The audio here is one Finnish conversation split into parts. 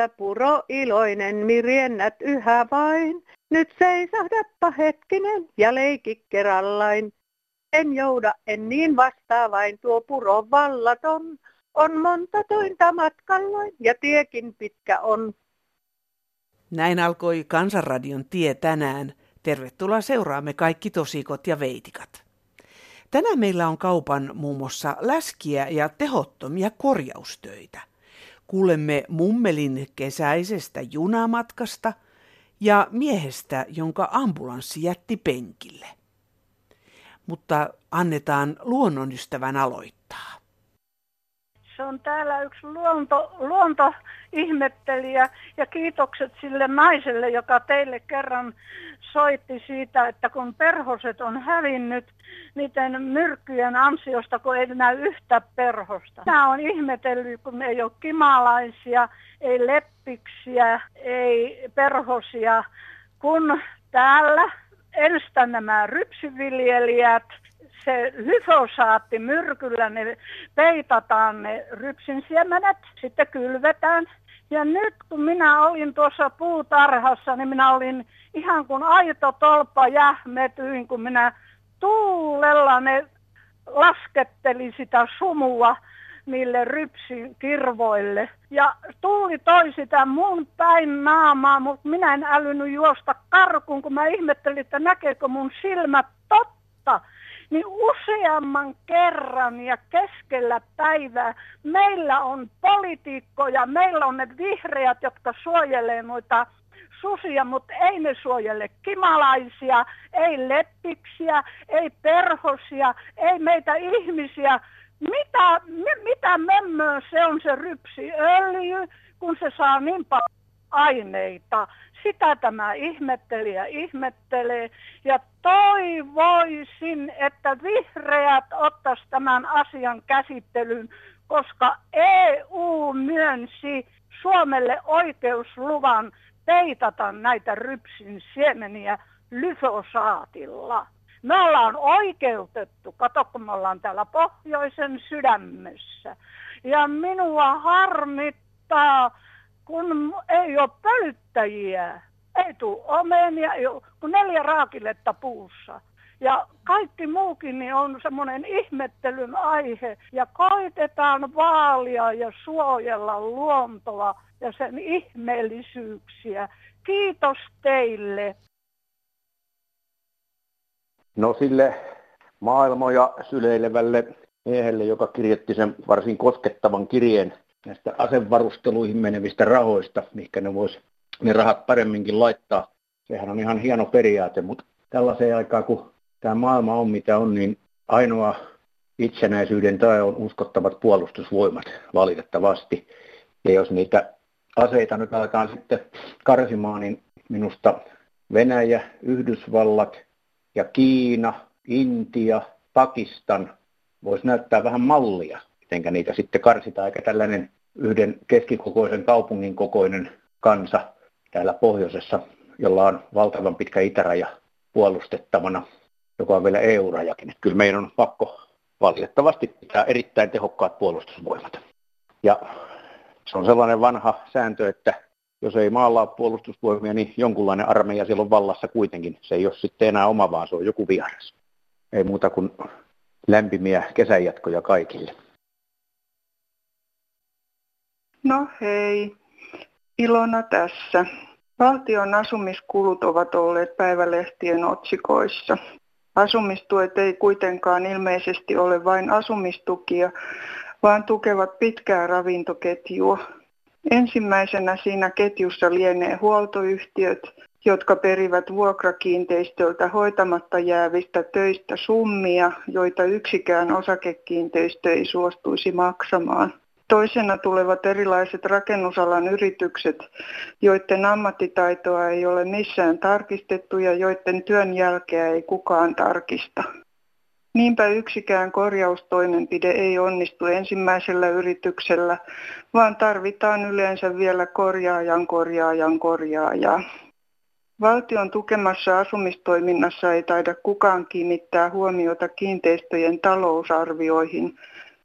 Metsä, puro, iloinen, mirjennät yhä vain. Nyt seisahdappa hetkinen ja leiki kerallain. En jouda, en niin vastaa vain tuo puro vallaton. On monta tointa matkalloin ja tiekin pitkä on. Näin alkoi Kansanradion tie tänään. Tervetuloa seuraamme kaikki tosikot ja veitikat. Tänään meillä on kaupan muun muassa läskiä ja tehottomia korjaustöitä. Kuulemme mummelin kesäisestä junamatkasta ja miehestä, jonka ambulanssi jätti penkille. Mutta annetaan luonnonystävän aloittaa. Se on täällä yksi luonto, luontoihmettelijä ja kiitokset sille naiselle, joka teille kerran soitti siitä, että kun perhoset on hävinnyt niiden myrkkyjen ansiosta, kun ei näy yhtä perhosta. Tämä on ihmetellyt, kun ei ole kimalaisia, ei leppiksiä, ei perhosia, kun täällä ensin nämä rypsiviljelijät se lyfosaatti myrkyllä, ne peitataan ne rypsin siemenet, sitten kylvetään. Ja nyt kun minä olin tuossa puutarhassa, niin minä olin ihan kuin aito tolppa jähmetyin, kun minä tuulella ne lasketteli sitä sumua niille rypsin kirvoille. Ja tuuli toi sitä mun päin naamaa, mutta minä en älynyt juosta karkuun, kun mä ihmettelin, että näkeekö mun silmät totta niin useamman kerran ja keskellä päivää meillä on poliitikkoja, meillä on ne vihreät, jotka suojelee noita susia, mutta ei ne suojele kimalaisia, ei leppiksiä, ei perhosia, ei meitä ihmisiä. Mitä, mi, mitä memmöä se on se rypsiöljy, kun se saa niin paljon aineita. Sitä tämä ihmettelijä ihmettelee ja toivoisin, että vihreät ottaisi tämän asian käsittelyn, koska EU myönsi Suomelle oikeusluvan peitata näitä rypsin siemeniä lyfosaatilla. Me ollaan oikeutettu, kato kun me ollaan täällä pohjoisen sydämessä. Ja minua harmittaa, kun ei ole pölyttäjiä, ei tule omenia, ei ole, kun neljä raakiletta puussa. Ja kaikki muukin niin on semmoinen ihmettelyn aihe ja koitetaan vaalia ja suojella luontoa ja sen ihmeellisyyksiä. Kiitos teille. No sille maailmoja syleilevälle miehelle, joka kirjoitti sen varsin koskettavan kirjeen näistä asevarusteluihin menevistä rahoista, mihinkä ne vois ne rahat paremminkin laittaa. Sehän on ihan hieno periaate, mutta tällaiseen aikaan, kun tämä maailma on mitä on, niin ainoa itsenäisyyden tai on uskottavat puolustusvoimat valitettavasti. Ja jos niitä aseita nyt aletaan sitten karsimaan, niin minusta Venäjä, Yhdysvallat ja Kiina, Intia, Pakistan voisi näyttää vähän mallia, miten niitä sitten karsitaan, eikä tällainen yhden keskikokoisen kaupungin kokoinen kansa täällä pohjoisessa, jolla on valtavan pitkä itäraja puolustettavana, joka on vielä EU-rajakin. Kyllä meidän on pakko valitettavasti pitää erittäin tehokkaat puolustusvoimat. Ja se on sellainen vanha sääntö, että jos ei maalla ole puolustusvoimia, niin jonkunlainen armeija siellä on vallassa kuitenkin. Se ei ole sitten enää oma, vaan se on joku vieras. Ei muuta kuin lämpimiä kesänjatkoja kaikille. No hei, Ilona tässä. Valtion asumiskulut ovat olleet päivälehtien otsikoissa. Asumistuet ei kuitenkaan ilmeisesti ole vain asumistukia, vaan tukevat pitkää ravintoketjua. Ensimmäisenä siinä ketjussa lienee huoltoyhtiöt, jotka perivät vuokrakiinteistöltä hoitamatta jäävistä töistä summia, joita yksikään osakekiinteistö ei suostuisi maksamaan. Toisena tulevat erilaiset rakennusalan yritykset, joiden ammattitaitoa ei ole missään tarkistettu ja joiden työn jälkeä ei kukaan tarkista. Niinpä yksikään korjaustoimenpide ei onnistu ensimmäisellä yrityksellä, vaan tarvitaan yleensä vielä korjaajan korjaajan korjaajaa. Valtion tukemassa asumistoiminnassa ei taida kukaan kiinnittää huomiota kiinteistöjen talousarvioihin,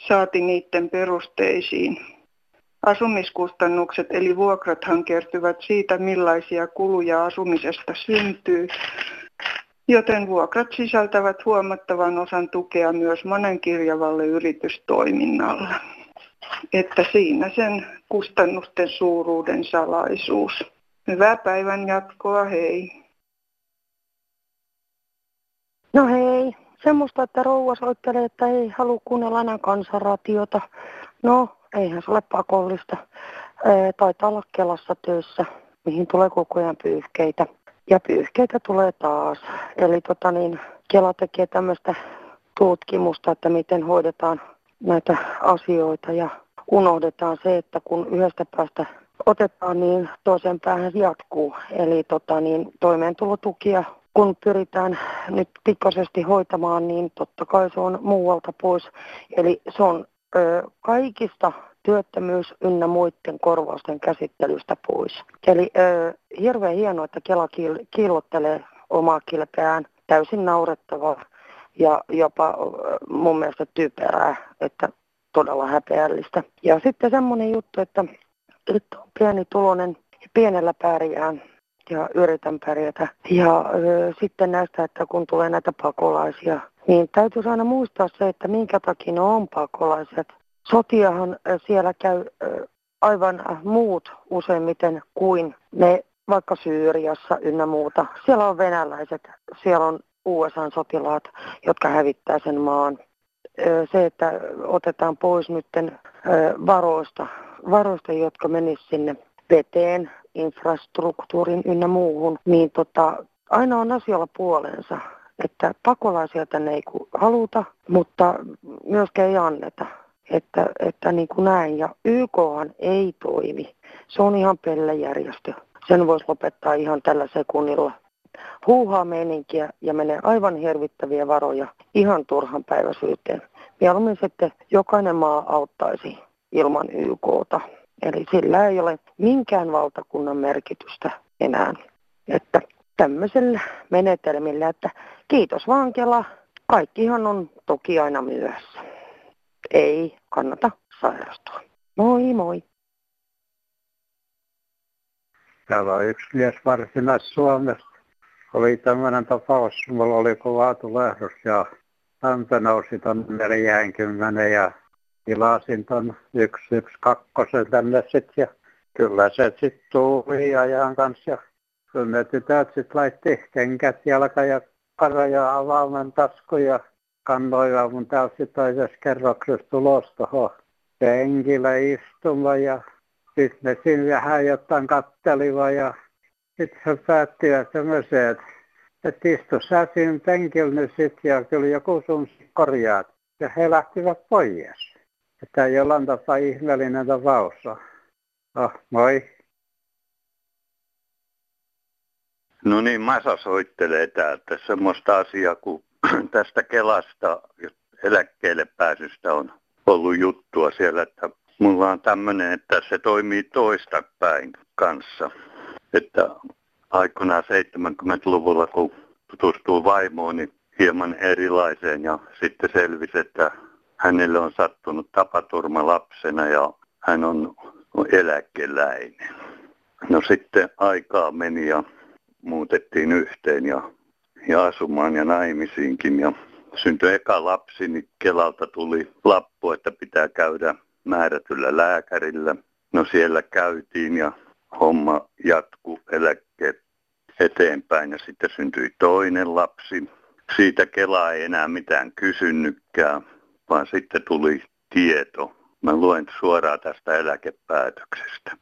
saati niiden perusteisiin. Asumiskustannukset eli vuokrathan kertyvät siitä, millaisia kuluja asumisesta syntyy, joten vuokrat sisältävät huomattavan osan tukea myös monenkirjavalle yritystoiminnalle. Että siinä sen kustannusten suuruuden salaisuus. Hyvää päivän jatkoa, hei. No hei, semmoista, että rouva soittelee, että ei halua kuunnella enää kansanratiota. No, eihän se ole pakollista. Taitaa olla Kelassa töissä, mihin tulee koko ajan pyyhkeitä. Ja pyyhkeitä tulee taas. Eli tota niin, Kela tekee tämmöistä tutkimusta, että miten hoidetaan näitä asioita ja unohdetaan se, että kun yhdestä päästä otetaan, niin toisen päähän jatkuu. Eli tota niin, toimeentulotukia kun pyritään nyt pikkaisesti hoitamaan, niin totta kai se on muualta pois. Eli se on ö, kaikista työttömyys ynnä muiden korvausten käsittelystä pois. Eli ö, hirveän hienoa, että Kela kiillottelee omaa kilpeään, täysin naurettavaa ja jopa mun mielestä typerää, että todella häpeällistä. Ja sitten semmoinen juttu, että nyt on pieni tulonen ja pienellä pärjään ja yritän pärjätä. Ja ö, sitten näistä, että kun tulee näitä pakolaisia, niin täytyy aina muistaa se, että minkä takia ne on pakolaiset. Sotiahan siellä käy ö, aivan muut useimmiten kuin ne vaikka Syyriassa ynnä muuta. Siellä on venäläiset, siellä on USA-sotilaat, jotka hävittää sen maan. Se, että otetaan pois nytten varoista, varoista jotka menisivät sinne veteen, infrastruktuurin ynnä muuhun, niin tota, aina on asialla puolensa. Että pakolaisia tänne ei haluta, mutta myöskään ei anneta. Että, että niin kuin näin. Ja YKhan ei toimi. Se on ihan pellejärjestö. Sen voisi lopettaa ihan tällä sekunnilla. Huuhaa meininkiä ja menee aivan hirvittäviä varoja ihan turhan päiväsyyteen. Mieluummin sitten jokainen maa auttaisi ilman YKta. Eli sillä ei ole minkään valtakunnan merkitystä enää. Että tämmöisellä menetelmillä, että kiitos vaan Kela, kaikkihan on toki aina myöhässä. Ei kannata sairastua. Moi moi. Täällä on yksi mies Varsinais-Suomesta. Oli tämmöinen tapaus, mulla oli kova tulehdus ja häntä nousi tuonne 40 ja tilasin ton 112 tänne sitten ja kyllä se sitten tuli ajan kanssa ja kyllä ne tytöt sitten laitti kenkät jalka ja kara ja avaimen tasku ja kannoivat mun täysin toisessa kerroksessa tulos tuohon penkillä istuma ja sitten ne siinä vähän jotain kattelivat ja sitten he päättivät semmoiseen, että, että istu sä siinä penkillä nyt sitten ja kyllä joku sun korjaat. Ja he lähtivät pois. Että jollain tapaa ihmeellinen tapaus. Oh, moi. No niin, Masa soittelee täältä semmoista asiaa, kun tästä Kelasta eläkkeelle pääsystä on ollut juttua siellä, että mulla on tämmöinen, että se toimii toista päin kanssa. Että aikoinaan 70-luvulla, kun tutustuu vaimoon, niin hieman erilaiseen ja sitten selvisi, että hänelle on sattunut tapaturma lapsena ja hän on eläkeläinen. No sitten aikaa meni ja muutettiin yhteen ja, ja asumaan ja naimisiinkin ja syntyi eka lapsi, niin Kelalta tuli lappu, että pitää käydä määrätyllä lääkärillä. No siellä käytiin ja homma jatkuu eläkkeet eteenpäin ja sitten syntyi toinen lapsi. Siitä Kela ei enää mitään kysynytkään vaan sitten tuli tieto. Mä luen suoraan tästä eläkepäätöksestä.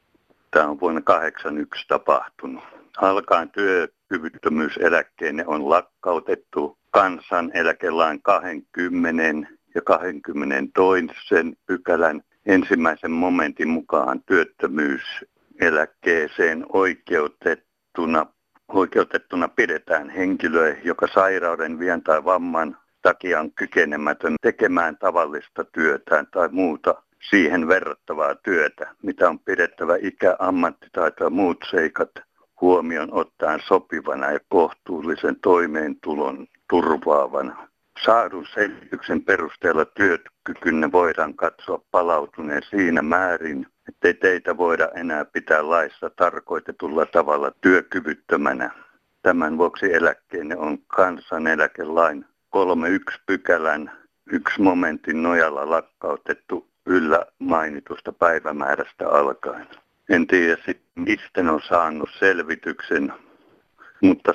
Tämä on vuonna 1981 tapahtunut. Alkaen työkyvyttömyyseläkkeenne on lakkautettu kansaneläkelain 20 ja 22 pykälän ensimmäisen momentin mukaan työttömyyseläkkeeseen oikeutettuna, oikeutettuna pidetään henkilöä, joka sairauden, vien tai vamman takia on kykenemätön tekemään tavallista työtään tai muuta siihen verrattavaa työtä, mitä on pidettävä ikä, ammattitaito ja muut seikat huomioon ottaen sopivana ja kohtuullisen toimeentulon turvaavana. Saadun selvityksen perusteella työkykynne voidaan katsoa palautuneen siinä määrin, ettei teitä voida enää pitää laissa tarkoitetulla tavalla työkyvyttömänä. Tämän vuoksi eläkkeenne on kansaneläkelain 31 pykälän yksi momentin nojalla lakkautettu yllä mainitusta päivämäärästä alkaen. En tiedä mistä on saanut selvityksen, mutta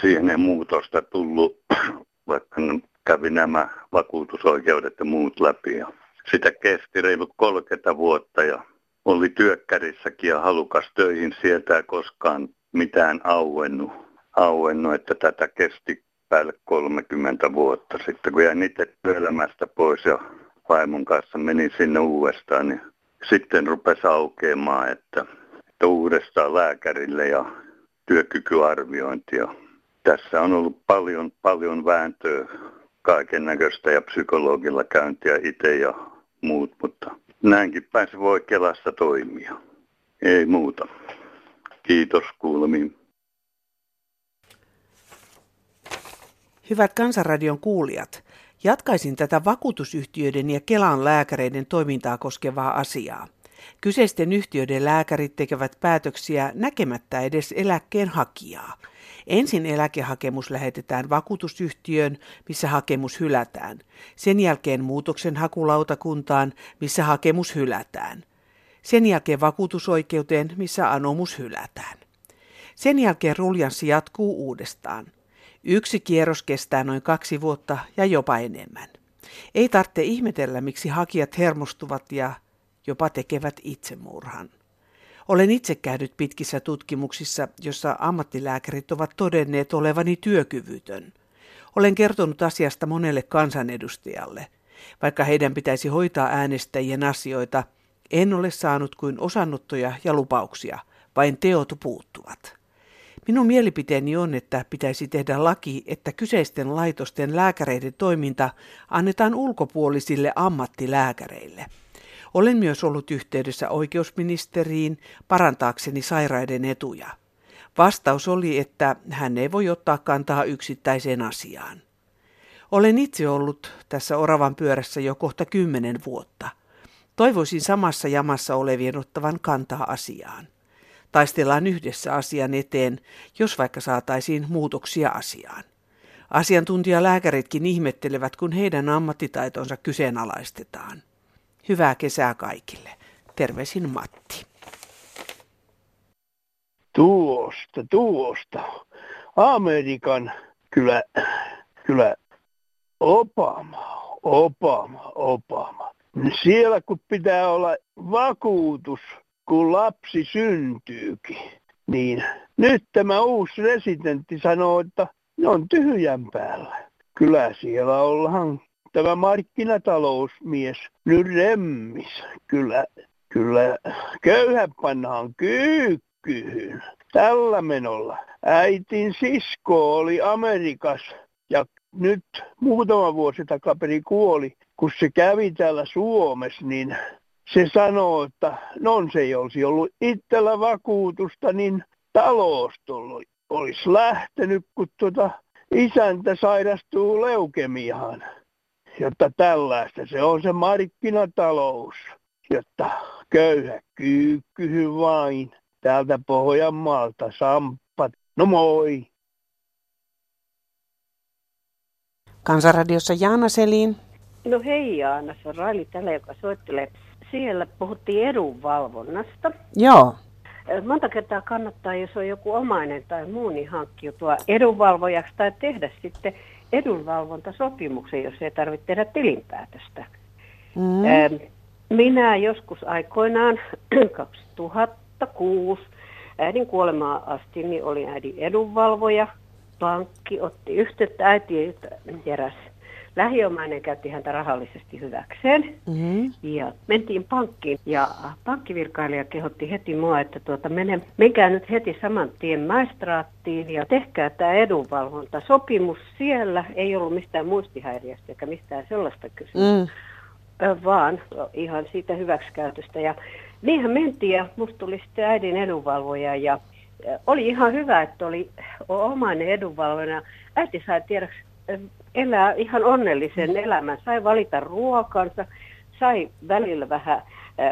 siihen ei muutosta tullut, vaikka kävi nämä vakuutusoikeudet ja muut läpi. Ja sitä kesti reilu 30 vuotta ja oli työkkärissäkin ja halukas töihin sieltä koskaan mitään auennut, auennut, että tätä kesti päälle 30 vuotta. Sitten kun jäin itse työelämästä pois ja vaimon kanssa menin sinne uudestaan, niin sitten rupesi aukeamaan, että, että uudestaan lääkärille ja työkykyarviointia. Tässä on ollut paljon, paljon vääntöä kaiken näköistä ja psykologilla käyntiä itse ja muut, mutta näinkin päin se voi Kelassa toimia. Ei muuta. Kiitos kuulemiin. Hyvät Kansanradion kuulijat, jatkaisin tätä vakuutusyhtiöiden ja Kelan lääkäreiden toimintaa koskevaa asiaa. Kyseisten yhtiöiden lääkärit tekevät päätöksiä näkemättä edes eläkkeen hakijaa. Ensin eläkehakemus lähetetään vakuutusyhtiöön, missä hakemus hylätään. Sen jälkeen muutoksen hakulautakuntaan, missä hakemus hylätään. Sen jälkeen vakuutusoikeuteen, missä anomus hylätään. Sen jälkeen ruljanssi jatkuu uudestaan. Yksi kierros kestää noin kaksi vuotta ja jopa enemmän. Ei tarvitse ihmetellä, miksi hakijat hermostuvat ja jopa tekevät itsemurhan. Olen itse käynyt pitkissä tutkimuksissa, jossa ammattilääkärit ovat todenneet olevani työkyvytön. Olen kertonut asiasta monelle kansanedustajalle. Vaikka heidän pitäisi hoitaa äänestäjien asioita, en ole saanut kuin osannuttoja ja lupauksia, vain teot puuttuvat. Minun mielipiteeni on, että pitäisi tehdä laki, että kyseisten laitosten lääkäreiden toiminta annetaan ulkopuolisille ammattilääkäreille. Olen myös ollut yhteydessä oikeusministeriin parantaakseni sairaiden etuja. Vastaus oli, että hän ei voi ottaa kantaa yksittäiseen asiaan. Olen itse ollut tässä oravan pyörässä jo kohta kymmenen vuotta. Toivoisin samassa jamassa olevien ottavan kantaa asiaan. Taistellaan yhdessä asian eteen, jos vaikka saataisiin muutoksia asiaan. Asiantuntijalääkäritkin ihmettelevät, kun heidän ammattitaitonsa kyseenalaistetaan. Hyvää kesää kaikille. Terveisin Matti. Tuosta, tuosta. Amerikan kyllä, kyllä Obama, Obama, Obama. Siellä kun pitää olla vakuutus, kun lapsi syntyykin, niin nyt tämä uusi residentti sanoo, että ne on tyhjän päällä. Kyllä siellä ollaan tämä markkinatalousmies nyt remmis. Kyllä, kyllä köyhä pannaan kyykkyyn. Tällä menolla. Äitin sisko oli Amerikas ja nyt muutama vuosi takaperi kuoli. Kun se kävi täällä Suomessa, niin se sanoo, että non se ei olisi ollut itsellä vakuutusta, niin talosta olisi lähtenyt, kun tuota isäntä sairastuu leukemiaan jotta tällaista se on se markkinatalous, jotta köyhä kyykkyhy vain täältä Pohjanmaalta samppat. No moi! Kansanradiossa Jaana Selin. No hei Jaana, se on Raili tällä, joka soittelee. Siellä puhuttiin edunvalvonnasta. Joo. Monta kertaa kannattaa, jos on joku omainen tai muu, niin hankkiutua edunvalvojaksi tai tehdä sitten edunvalvontasopimuksen, jos ei tarvitse tehdä tilinpäätöstä. Mm. Minä joskus aikoinaan 2006 äidin kuolemaa asti niin olin äidin edunvalvoja. Pankki otti yhteyttä äiti järäs lähiomainen käytti häntä rahallisesti hyväkseen. Mm-hmm. Ja mentiin pankkiin ja pankkivirkailija kehotti heti mua, että tuota, mene, menkää nyt heti saman tien maistraattiin ja tehkää tämä edunvalvonta. Sopimus siellä ei ollut mistään muistihäiriöstä eikä mistään sellaista kysymystä. Mm vaan ihan siitä hyväksikäytöstä. Ja niinhän mentiin ja musta tuli sitten äidin edunvalvoja ja oli ihan hyvä, että oli omainen edunvalvoja. Äiti sai tiedoksi elää ihan onnellisen elämän. Sai valita ruokansa, sai välillä vähän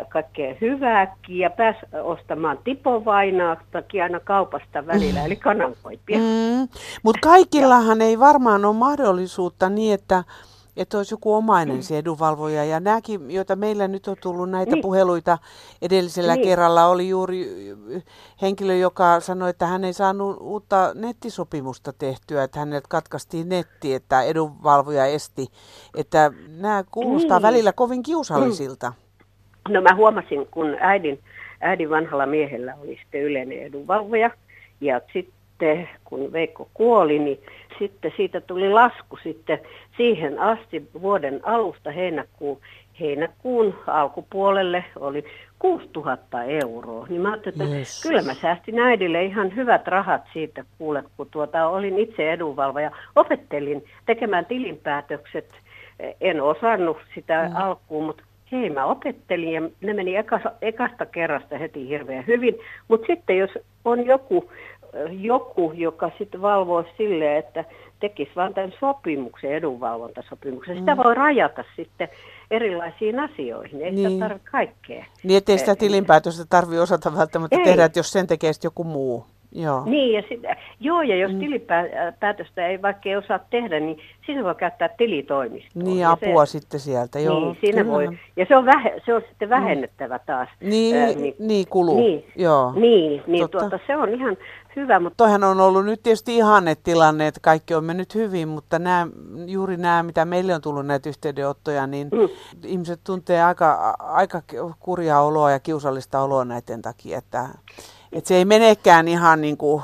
kaikkea hyvääkin ja pääsi ostamaan tipovainaastakin aina kaupasta välillä, mm. eli kanankoipia. Mm. Mutta kaikillahan ei varmaan ole mahdollisuutta niin, että että olisi joku omainen mm. se edunvalvoja. Ja nämäkin, joita meillä nyt on tullut näitä niin. puheluita edellisellä niin. kerralla, oli juuri henkilö, joka sanoi, että hän ei saanut uutta nettisopimusta tehtyä, että häneltä katkaistiin netti, että edunvalvoja esti. Että nämä kuulostaa niin. välillä kovin kiusallisilta. No mä huomasin, kun äidin, äidin vanhalla miehellä oli sitten yleinen edunvalvoja, ja sitten sitten, kun Veikko kuoli, niin sitten siitä tuli lasku sitten siihen asti vuoden alusta heinäkuun, heinäkuun alkupuolelle oli 6000 euroa. Niin mä ajattelin, että yes. kyllä mä säästin äidille ihan hyvät rahat siitä, kuule, kun tuota, olin itse edunvalvoja. Opettelin tekemään tilinpäätökset. En osannut sitä mm. alkuun, mutta hei mä opettelin ja ne meni ekasta, ekasta kerrasta heti hirveän hyvin. Mutta sitten jos on joku joku, joka sitten valvoo silleen, että tekisi vain tämän sopimuksen, edunvalvontasopimuksen. Sitä mm. voi rajata sitten erilaisiin asioihin, ei niin. sitä tarvitse kaikkea. Niin, ettei sitä tilinpäätöstä tarvitse osata välttämättä ei. tehdä, että jos sen tekee joku muu. Joo. Niin, ja sit, joo, ja jos mm. tilipäätöstä ei vaikka ei osaa tehdä, niin siinä voi käyttää tilitoimistoa. Niin, apua se, sitten sieltä, joo. Niin, siinä voi, ja se on, vähe, se on sitten mm. vähennettävä taas. Niin, ää, niin, niin kuluu, niin, joo. Niin, niin tuota, se on ihan hyvä. Mutta... Toihan on ollut nyt tietysti tilanne, että kaikki on mennyt hyvin, mutta nämä, juuri nämä, mitä meille on tullut näitä yhteydenottoja, niin mm. ihmiset tuntee aika, aika kurjaa oloa ja kiusallista oloa näiden takia, että että se ei menekään ihan niin kuin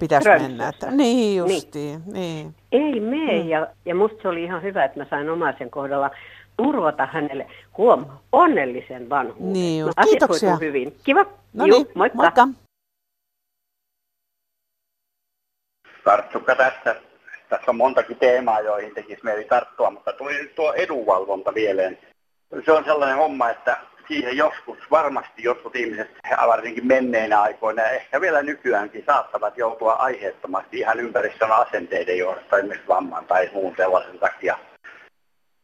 pitäisi mennä. Että, niin justiin. Niin. niin. Ei mene mm. ja, ja musta se oli ihan hyvä, että mä sain omaisen kohdalla turvata hänelle huom, onnellisen vanhuuden. Niin no, Kiitoksia. hyvin. Kiva. No niin, moikka. moikka. Tarttukka tässä. Tässä on montakin teemaa, joihin tekisi mieli tarttua, mutta tuli nyt tuo edunvalvonta mieleen. Se on sellainen homma, että siihen joskus varmasti jotkut ihmiset, varsinkin menneinä aikoina ja ehkä vielä nykyäänkin saattavat joutua aiheettomasti ihan ympäristön asenteiden johdosta, esimerkiksi vamman tai muun sellaisen takia.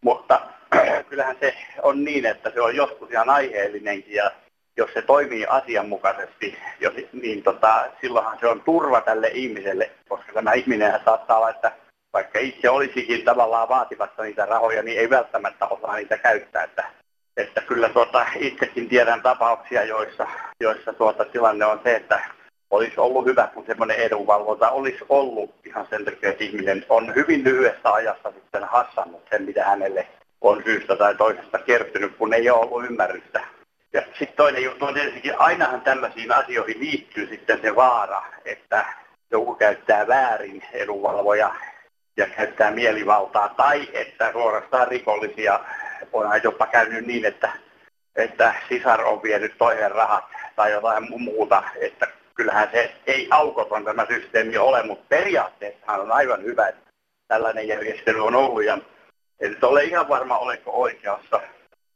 Mutta kyllähän se on niin, että se on joskus ihan aiheellinenkin ja jos se toimii asianmukaisesti, jos, niin tota, silloinhan se on turva tälle ihmiselle, koska tämä ihminen saattaa olla, että vaikka itse olisikin tavallaan vaativassa niitä rahoja, niin ei välttämättä osaa niitä käyttää. Että että kyllä tuota, itsekin tiedän tapauksia, joissa, joissa tuota, tilanne on se, että olisi ollut hyvä, kun semmoinen edunvalvonta olisi ollut ihan sen takia, että ihminen on hyvin lyhyessä ajassa sitten hassannut sen, mitä hänelle on syystä tai toisesta kertynyt, kun ei ole ollut ymmärrystä. Ja sitten toinen juttu on tietenkin, ainahan tällaisiin asioihin liittyy sitten se vaara, että joku käyttää väärin edunvalvoja ja käyttää mielivaltaa, tai että suorastaan rikollisia on jopa käynyt niin, että, että sisar on vienyt toisen rahat tai jotain muuta, että kyllähän se ei aukoton tämä systeemi ole, mutta periaatteessa on aivan hyvä, että tällainen järjestely on ollut ja en ole ihan varma, oleko oikeassa,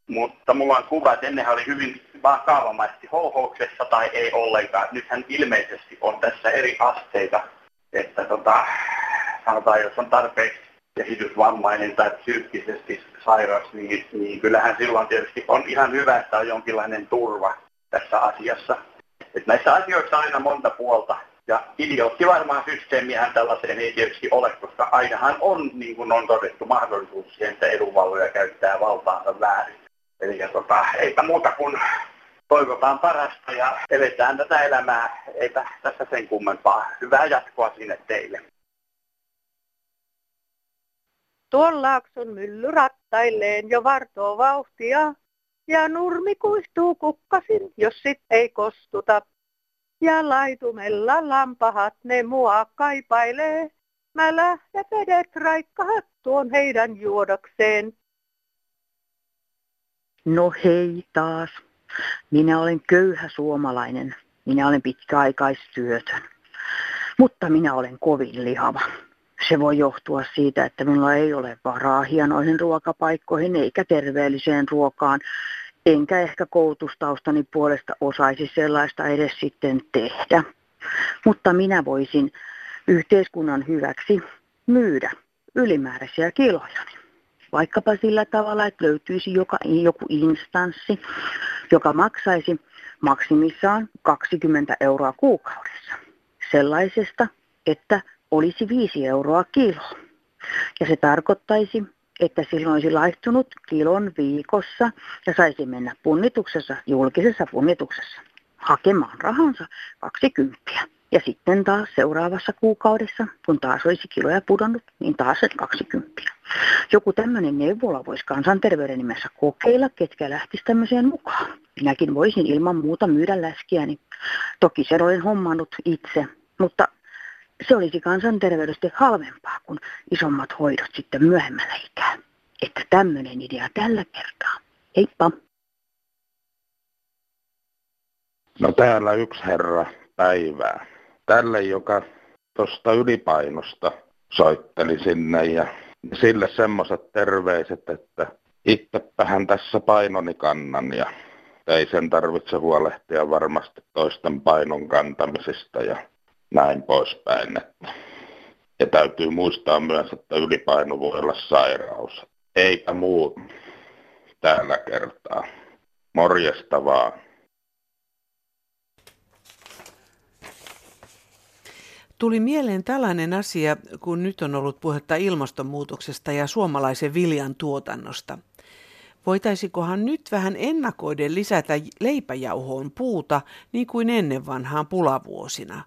mutta mulla on kuva, että ennen oli hyvin vaan kaavamaisesti holhouksessa tai ei ollenkaan. Nythän ilmeisesti on tässä eri asteita, että tota, sanotaan, jos on tarpeeksi kehitysvammainen tai psyykkisesti sairas, niin, niin kyllähän silloin tietysti on ihan hyvä, että on jonkinlainen turva tässä asiassa. Et näissä asioissa on aina monta puolta. Ja idiootti varmaan systeemihän tällaiseen ei tietysti ole, koska ainahan on, niin kuin on todettu, mahdollisuus siihen, että edunvalvoja käyttää valtaansa väärin. Eli tota, eipä muuta kuin toivotaan parasta ja eletään tätä elämää. Eipä tässä sen kummempaa. Hyvää jatkoa sinne teille. Tuon laakson mylly rattailleen jo vartoo vauhtia, ja nurmi kuistuu kukkasin, jos sit ei kostuta. Ja laitumella lampahat ne mua kaipailee, mä lähden vedet raikkahat tuon heidän juodakseen. No hei taas. Minä olen köyhä suomalainen. Minä olen pitkäaikaistyötön. Mutta minä olen kovin lihava. Se voi johtua siitä, että minulla ei ole varaa hienoihin ruokapaikkoihin eikä terveelliseen ruokaan, enkä ehkä koulutustaustani puolesta osaisi sellaista edes sitten tehdä. Mutta minä voisin yhteiskunnan hyväksi myydä ylimääräisiä kiloja. Vaikkapa sillä tavalla, että löytyisi joka, joku instanssi, joka maksaisi maksimissaan 20 euroa kuukaudessa sellaisesta, että olisi 5 euroa kilo. Ja se tarkoittaisi, että silloin olisi laihtunut kilon viikossa ja saisi mennä punnituksessa, julkisessa punnituksessa, hakemaan rahansa 20. Ja sitten taas seuraavassa kuukaudessa, kun taas olisi kiloja pudonnut, niin taas 20. Joku tämmöinen neuvola voisi kansanterveyden nimessä kokeilla, ketkä lähtisi tämmöiseen mukaan. Minäkin voisin ilman muuta myydä läskiäni. Toki sen olen hommannut itse, mutta se olisi kansanterveydestä halvempaa kuin isommat hoidot sitten myöhemmällä ikää. Että tämmöinen idea tällä kertaa. Heippa! No täällä yksi herra päivää. Tälle, joka tuosta ylipainosta soitteli sinne ja sille semmoiset terveiset, että itsepähän tässä painoni kannan ja ei sen tarvitse huolehtia varmasti toisten painon kantamisesta ja näin poispäin. Ja täytyy muistaa myös, että ylipaino voi olla sairaus. Eikä muu tällä kertaa. Morjesta vaan. Tuli mieleen tällainen asia, kun nyt on ollut puhetta ilmastonmuutoksesta ja suomalaisen viljan tuotannosta. Voitaisikohan nyt vähän ennakoiden lisätä leipäjauhoon puuta niin kuin ennen vanhaan pulavuosina?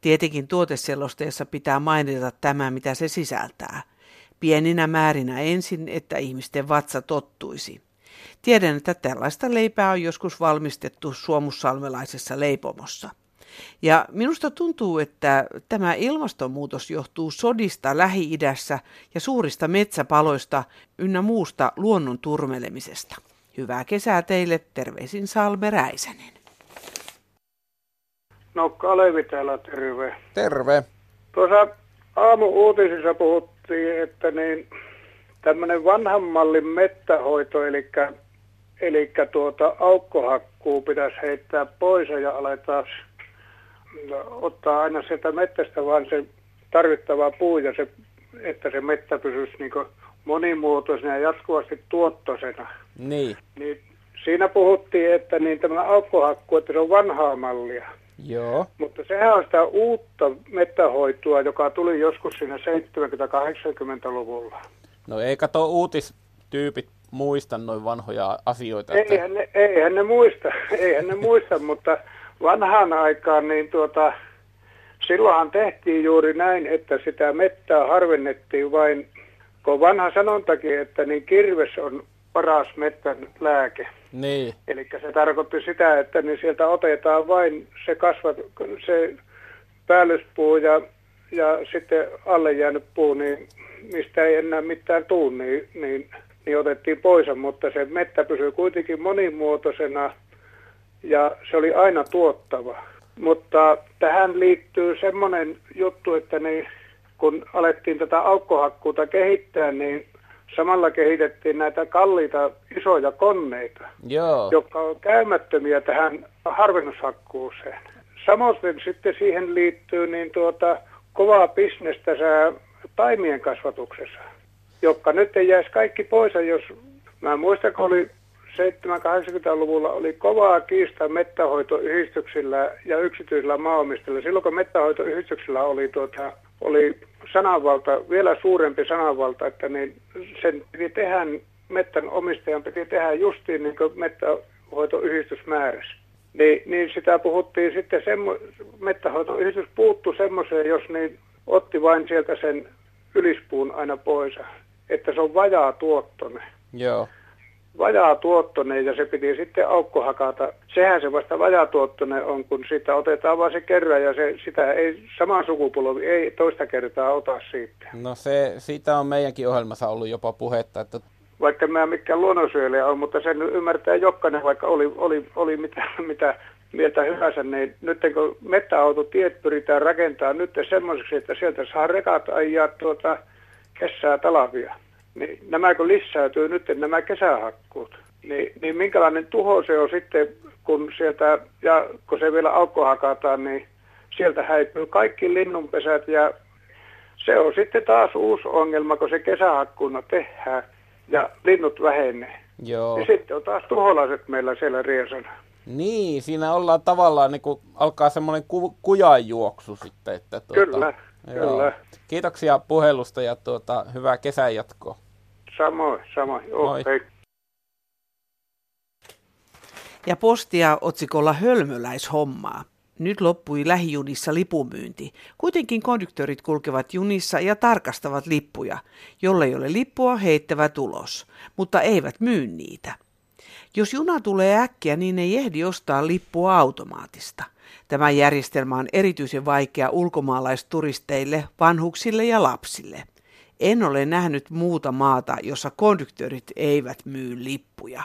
Tietenkin tuoteselosteessa pitää mainita tämä, mitä se sisältää. Pieninä määrinä ensin, että ihmisten vatsa tottuisi. Tiedän, että tällaista leipää on joskus valmistettu suomussalmelaisessa leipomossa. Ja minusta tuntuu, että tämä ilmastonmuutos johtuu sodista Lähi-idässä ja suurista metsäpaloista ynnä muusta luonnon turmelemisesta. Hyvää kesää teille, terveisin Salme Räisänen. No Kalevi täällä, terve. Terve. Tuossa aamu-uutisissa puhuttiin, että niin tämmöinen vanhan mallin mettähoito, eli, eli tuota aukkohakkuu pitäisi heittää pois ja aletaan ottaa aina sieltä mettästä vaan se tarvittava puu ja se, että se mettä pysyisi niin monimuotoisena ja jatkuvasti tuottoisena. Niin. niin siinä puhuttiin, että niin tämä aukkohakku, että se on vanhaa mallia. Joo. Mutta sehän on sitä uutta mettähoitoa, joka tuli joskus siinä 70-80-luvulla. No ei kato uutistyypit muista noin vanhoja asioita. Eihän että... ne, eihän ne muista, eihän ne muista, mutta vanhaan aikaan niin tuota, silloinhan tehtiin juuri näin, että sitä mettää harvennettiin vain, kun vanha sanontakin, että niin kirves on paras mettän lääke. Niin. Eli se tarkoitti sitä, että niin sieltä otetaan vain se kasvat, se päällyspuu ja, ja sitten alle jäänyt puu, niin mistä ei enää mitään tuu, niin, niin, niin otettiin pois, mutta se mettä pysyy kuitenkin monimuotoisena ja se oli aina tuottava. Mutta tähän liittyy semmoinen juttu, että niin, kun alettiin tätä aukkohakkuuta kehittää, niin samalla kehitettiin näitä kalliita isoja koneita, Joo. jotka on käymättömiä tähän harvennushakkuuseen. Samoin sitten siihen liittyy niin tuota, kovaa bisnestä taimien kasvatuksessa, jotka nyt ei jäisi kaikki pois, jos mä muistan, kun oli 70-80-luvulla oli kovaa kiista mettähoitoyhdistyksillä ja yksityisillä maanomistajilla. Silloin kun mettähoitoyhdistyksillä oli, tuota, oli sananvalta, vielä suurempi sananvalta, että niin sen piti tehdä, mettän omistajan piti tehdä justiin niin kuin mettähoitoyhdistys määräsi. Niin, niin sitä puhuttiin sitten, semmo, mettähoitoyhdistys puuttu semmoiseen, jos niin otti vain sieltä sen ylispuun aina pois, että se on vajaa tuottonen. Joo vajaatuottoinen ja se piti sitten aukko hakata. Sehän se vasta vajaatuottoinen on, kun siitä otetaan vain se kerran ja se, sitä ei sama sukupolvi ei toista kertaa ota siitä. No se, siitä on meidänkin ohjelmassa ollut jopa puhetta, että vaikka mä mikään luonnonsyöjä on, mutta sen ymmärtää jokainen, vaikka oli, oli, oli mitä, mitä mieltä hyvänsä, niin nyt kun mettäautotiet pyritään rakentamaan nyt semmoiseksi, että sieltä saa rekat ajaa tuota kessää talavia niin nämä kun lisääntyy nyt nämä kesähakkuut, niin, niin minkälainen tuho se on sitten, kun sieltä, ja kun se vielä aukko hakataan, niin sieltä häipyy kaikki linnunpesät ja se on sitten taas uusi ongelma, kun se kesähakkuuna tehdään, ja linnut vähenee. Joo. Ja sitten on taas tuholaiset meillä siellä riesana. Niin, siinä ollaan tavallaan niin kuin alkaa semmoinen ku, kujanjuoksu sitten. Että tuota, Kyllä, joo. kyllä. Kiitoksia puhelusta ja tuota, hyvää kesän jatkoa. Samoin, samoin. Joo, Moi. hei. Ja postia otsikolla hölmöläishommaa. Nyt loppui lähijunissa lipumyynti. Kuitenkin konduktörit kulkevat junissa ja tarkastavat lippuja. Jolle ole lippua, heittävät ulos, mutta eivät myy niitä. Jos juna tulee äkkiä, niin ei ehdi ostaa lippua automaatista. Tämä järjestelmä on erityisen vaikea ulkomaalaisturisteille, vanhuksille ja lapsille. En ole nähnyt muuta maata, jossa konduktörit eivät myy lippuja.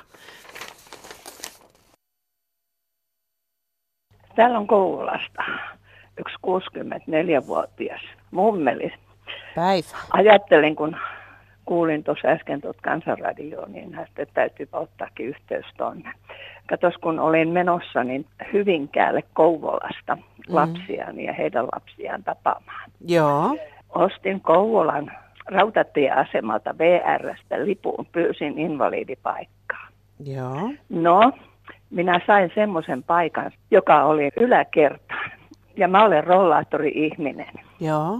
Täällä on Kouvolasta yksi 64-vuotias mummeli. Päivä. Ajattelin, kun kuulin tuossa äsken tuota kansanradioon, niin että täytyy ottaakin yhteys tuonne. Katos, kun olin menossa niin Hyvinkäälle Kouvolasta Mm. lapsiani ja heidän lapsiaan tapaamaan. Joo. Ostin Kouvolan rautatieasemalta VRstä lipun, pyysin invalidipaikkaa. Joo. No, minä sain semmoisen paikan, joka oli yläkertaan. Ja mä olen rollaattori-ihminen. Joo.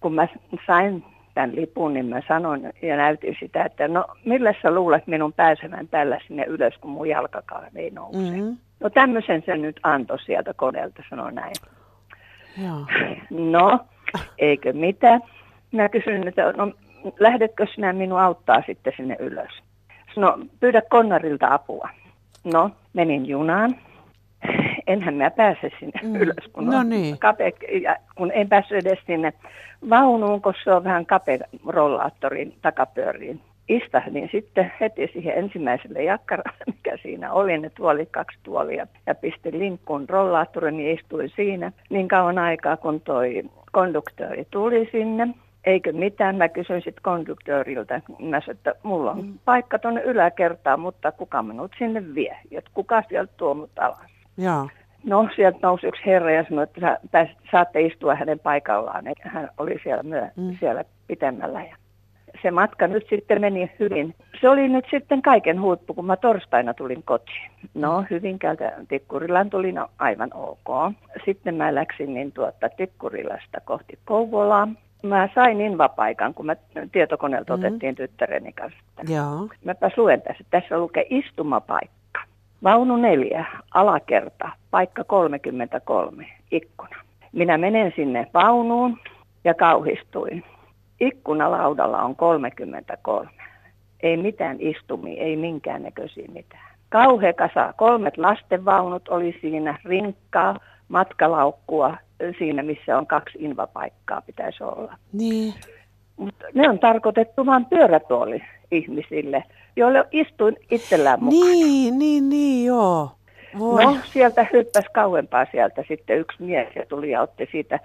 Kun mä sain tämän lipun, niin mä sanoin ja näytin sitä, että no millä sä luulet minun pääsevän tällä sinne ylös, kun mun jalkakaan ei nouse. Mm-hmm. No tämmöisen se nyt antoi sieltä koneelta, sanoi näin. Joo. No, eikö mitä? Minä kysyin, että no lähdetkö sinä minun auttaa sitten sinne ylös? No, pyydä konnarilta apua. No, menin junaan. Enhän mä pääse sinne Mm. ylös, kun, No on niin. kape, ja kun en päässyt edes sinne vaunuun, kun se on vähän kapea rollaattorin takapyöriin. Istahdin sitten heti siihen ensimmäiselle jakkaralle, mikä siinä oli, ne tuolit, kaksi tuolia, ja pistin linkkuun rollaattorin ja istuin siinä niin kauan aikaa, kun toi konduktööri tuli sinne. Eikö mitään, mä kysyin sitten konduktööriltä, mä sanoin, että mulla on Mm. paikka tuonne yläkertaan, mutta kuka minut sinne vie, että kuka sieltä tuo mut alas. Joo. No, sieltä nousi yksi herra ja sanoi, että sä, saatte istua hänen paikallaan. Että hän oli siellä, myö, Mm. mm. siellä pitemmällä. Ja se matka nyt sitten meni hyvin. Se oli nyt sitten kaiken huippu, kun mä torstaina tulin kotiin. No, Hyvinkäältä Tikkurilan tulin aivan ok. Sitten mä läksin niin tuota Tikkurilasta kohti Kouvolaa. Mä sain invapaikan, kun mä tietokoneelta Mm. otettiin tyttäreni kanssa. Joo. Mäpä luen tässä. Tässä lukee istumapaikka. Vaunu neljä, alakerta, paikka 33, ikkuna. Minä menen sinne vaunuun ja kauhistuin. Ikkunalaudalla on 33. Ei mitään istumia, ei minkäännäköisiä mitään. Kauhea kasa, kolmet lastenvaunut oli siinä, rinkkaa, matkalaukkua, siinä missä on kaksi invapaikkaa pitäisi olla. Niin. Mutta ne on tarkoitettu vain pyörätuoli ihmisille, joille istuin itsellään mukana. Niin, niin, niin, joo. Voi. No, sieltä hyppäsi kauempaa sieltä sitten yksi mies ja tuli ja otti siitä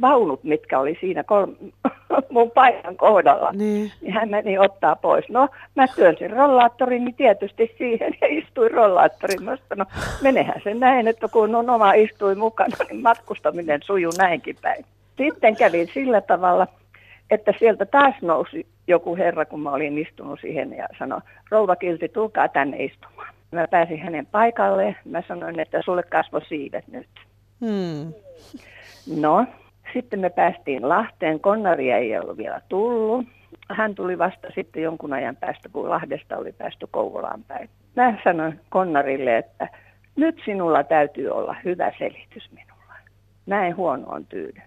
vaunut, mitkä oli siinä kolm, mun paikan kohdalla. Niin. Niin hän meni ottaa pois. No, mä työnsin rollaattorin, niin tietysti siihen ja istuin rollaattorin. Mä sanoin, no, menehän se näin, että kun on oma istuin mukana, niin matkustaminen sujuu näinkin päin. Sitten kävin sillä tavalla, että sieltä taas nousi joku herra, kun mä olin istunut siihen ja sanoi, rouva Kilti, tulkaa tänne istumaan. Mä pääsin hänen paikalle. Mä sanoin, että sulle kasvo siivet nyt. Hmm. No, sitten me päästiin Lahteen. Konnaria ei ollut vielä tullut. Hän tuli vasta sitten jonkun ajan päästä, kun Lahdesta oli päästy Kouvolaan päin. Mä sanoin Konnarille, että nyt sinulla täytyy olla hyvä selitys minulla. Näin huonoon tyydy.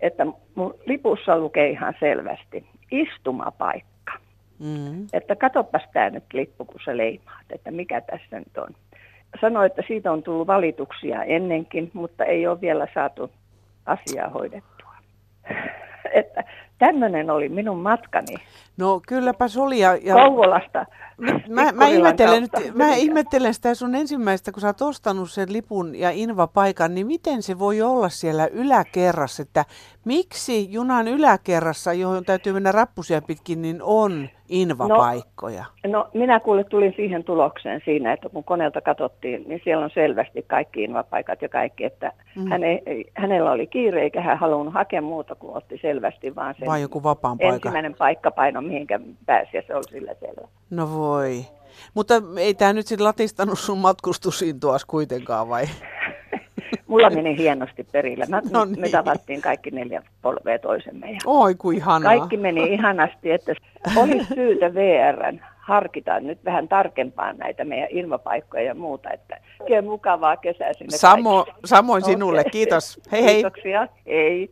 Että mun lipussa lukee ihan selvästi istumapaikka. Mm. Että katoppas tämä nyt lippu, kun sä leimaat, että mikä tässä nyt on. Sanoi, että siitä on tullut valituksia ennenkin, mutta ei ole vielä saatu asiaa hoidettua. että tämmöinen oli minun matkani No kylläpäs oli. Ja, ja Kouvolasta. Mä, mä, ihmettelen, nyt, mä ihmettelen sitä sun ensimmäistä, kun sä oot ostanut sen lipun ja invapaikan, niin miten se voi olla siellä yläkerrassa, että miksi junan yläkerrassa, johon täytyy mennä rappusia pitkin, niin on invapaikkoja? No minä kuule tulin siihen tulokseen siinä, että kun koneelta katsottiin, niin siellä on selvästi kaikki invapaikat ja kaikki, että Mm. hän ei, ei, hänellä oli kiire eikä hän halunnut hakea muuta kuin otti selvästi vaan sen Vai joku vapaan paikka? Ensimmäinen paikkapaino, mihinkä pääsi ja se oli sillä selvä. No voi. Mutta ei tämä nyt sitten latistanut sun matkustusintoas kuitenkaan vai? Mulla meni hienosti perillä. Mä, no niin. Me tavattiin kaikki neljä polvea toisemme. Ja Oi, kuin ihanaa. Kaikki meni ihanasti, että olisi syytä VRn harkita nyt vähän tarkempaan näitä meidän ilmapaikkoja ja muuta. Että oikein mukavaa kesää sinne Samo, Samoin sinulle, okay. kiitos. Hei hei. Kiitoksia, hei.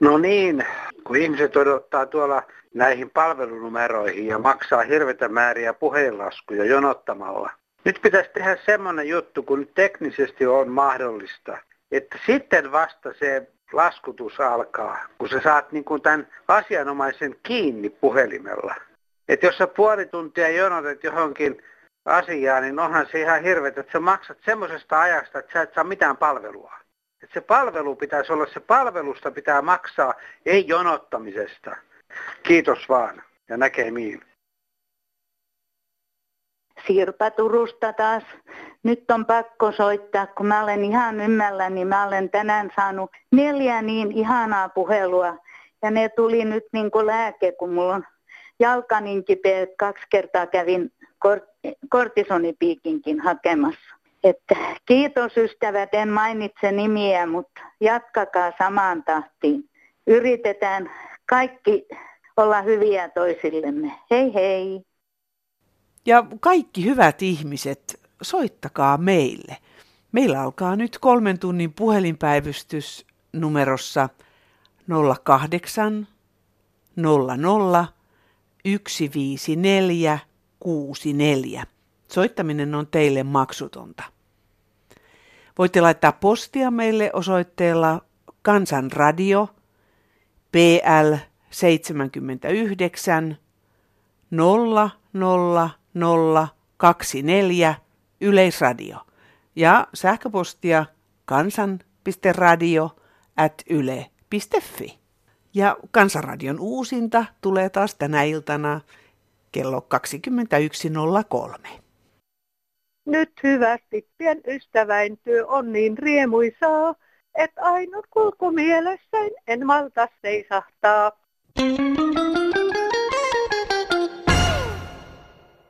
No niin, kun ihmiset odottaa tuolla näihin palvelunumeroihin ja maksaa hirveitä määriä puhelinlaskuja jonottamalla. Nyt pitäisi tehdä semmoinen juttu, kun teknisesti on mahdollista, että sitten vasta se laskutus alkaa, kun sä saat niin kuin tämän asianomaisen kiinni puhelimella. Että jos sä puoli tuntia jonotat johonkin asiaan, niin onhan se ihan hirveet, että sä maksat semmoisesta ajasta, että sä et saa mitään palvelua. Että se palvelu pitäisi olla, se palvelusta pitää maksaa, ei jonottamisesta. Kiitos vaan ja näkemiin. Sirpa Turusta taas. Nyt on pakko soittaa, kun mä olen ihan ymmällä, niin mä olen tänään saanut neljä niin ihanaa puhelua. Ja ne tuli nyt niin kuin lääke, kun mulla on jalka kaksi kertaa kävin kort- kortisonipiikinkin hakemassa. Että kiitos ystävät, en mainitse nimiä, mutta jatkakaa samaan tahtiin. Yritetään kaikki olla hyviä toisillemme. Hei hei! Ja kaikki hyvät ihmiset, soittakaa meille. Meillä alkaa nyt kolmen tunnin puhelinpäivystys numerossa 08 00 154 64. Soittaminen on teille maksutonta. Voitte laittaa postia meille osoitteella Kansanradio PL 79 00 024 Yleisradio ja sähköpostia kansan.radio at yle.fi. Ja Kansanradion uusinta tulee taas tänä iltana kello 21.03. Nyt hyvästi pienystäväin työ on niin riemuisaa, että ainut kulku mielessäin en malta seisahtaa.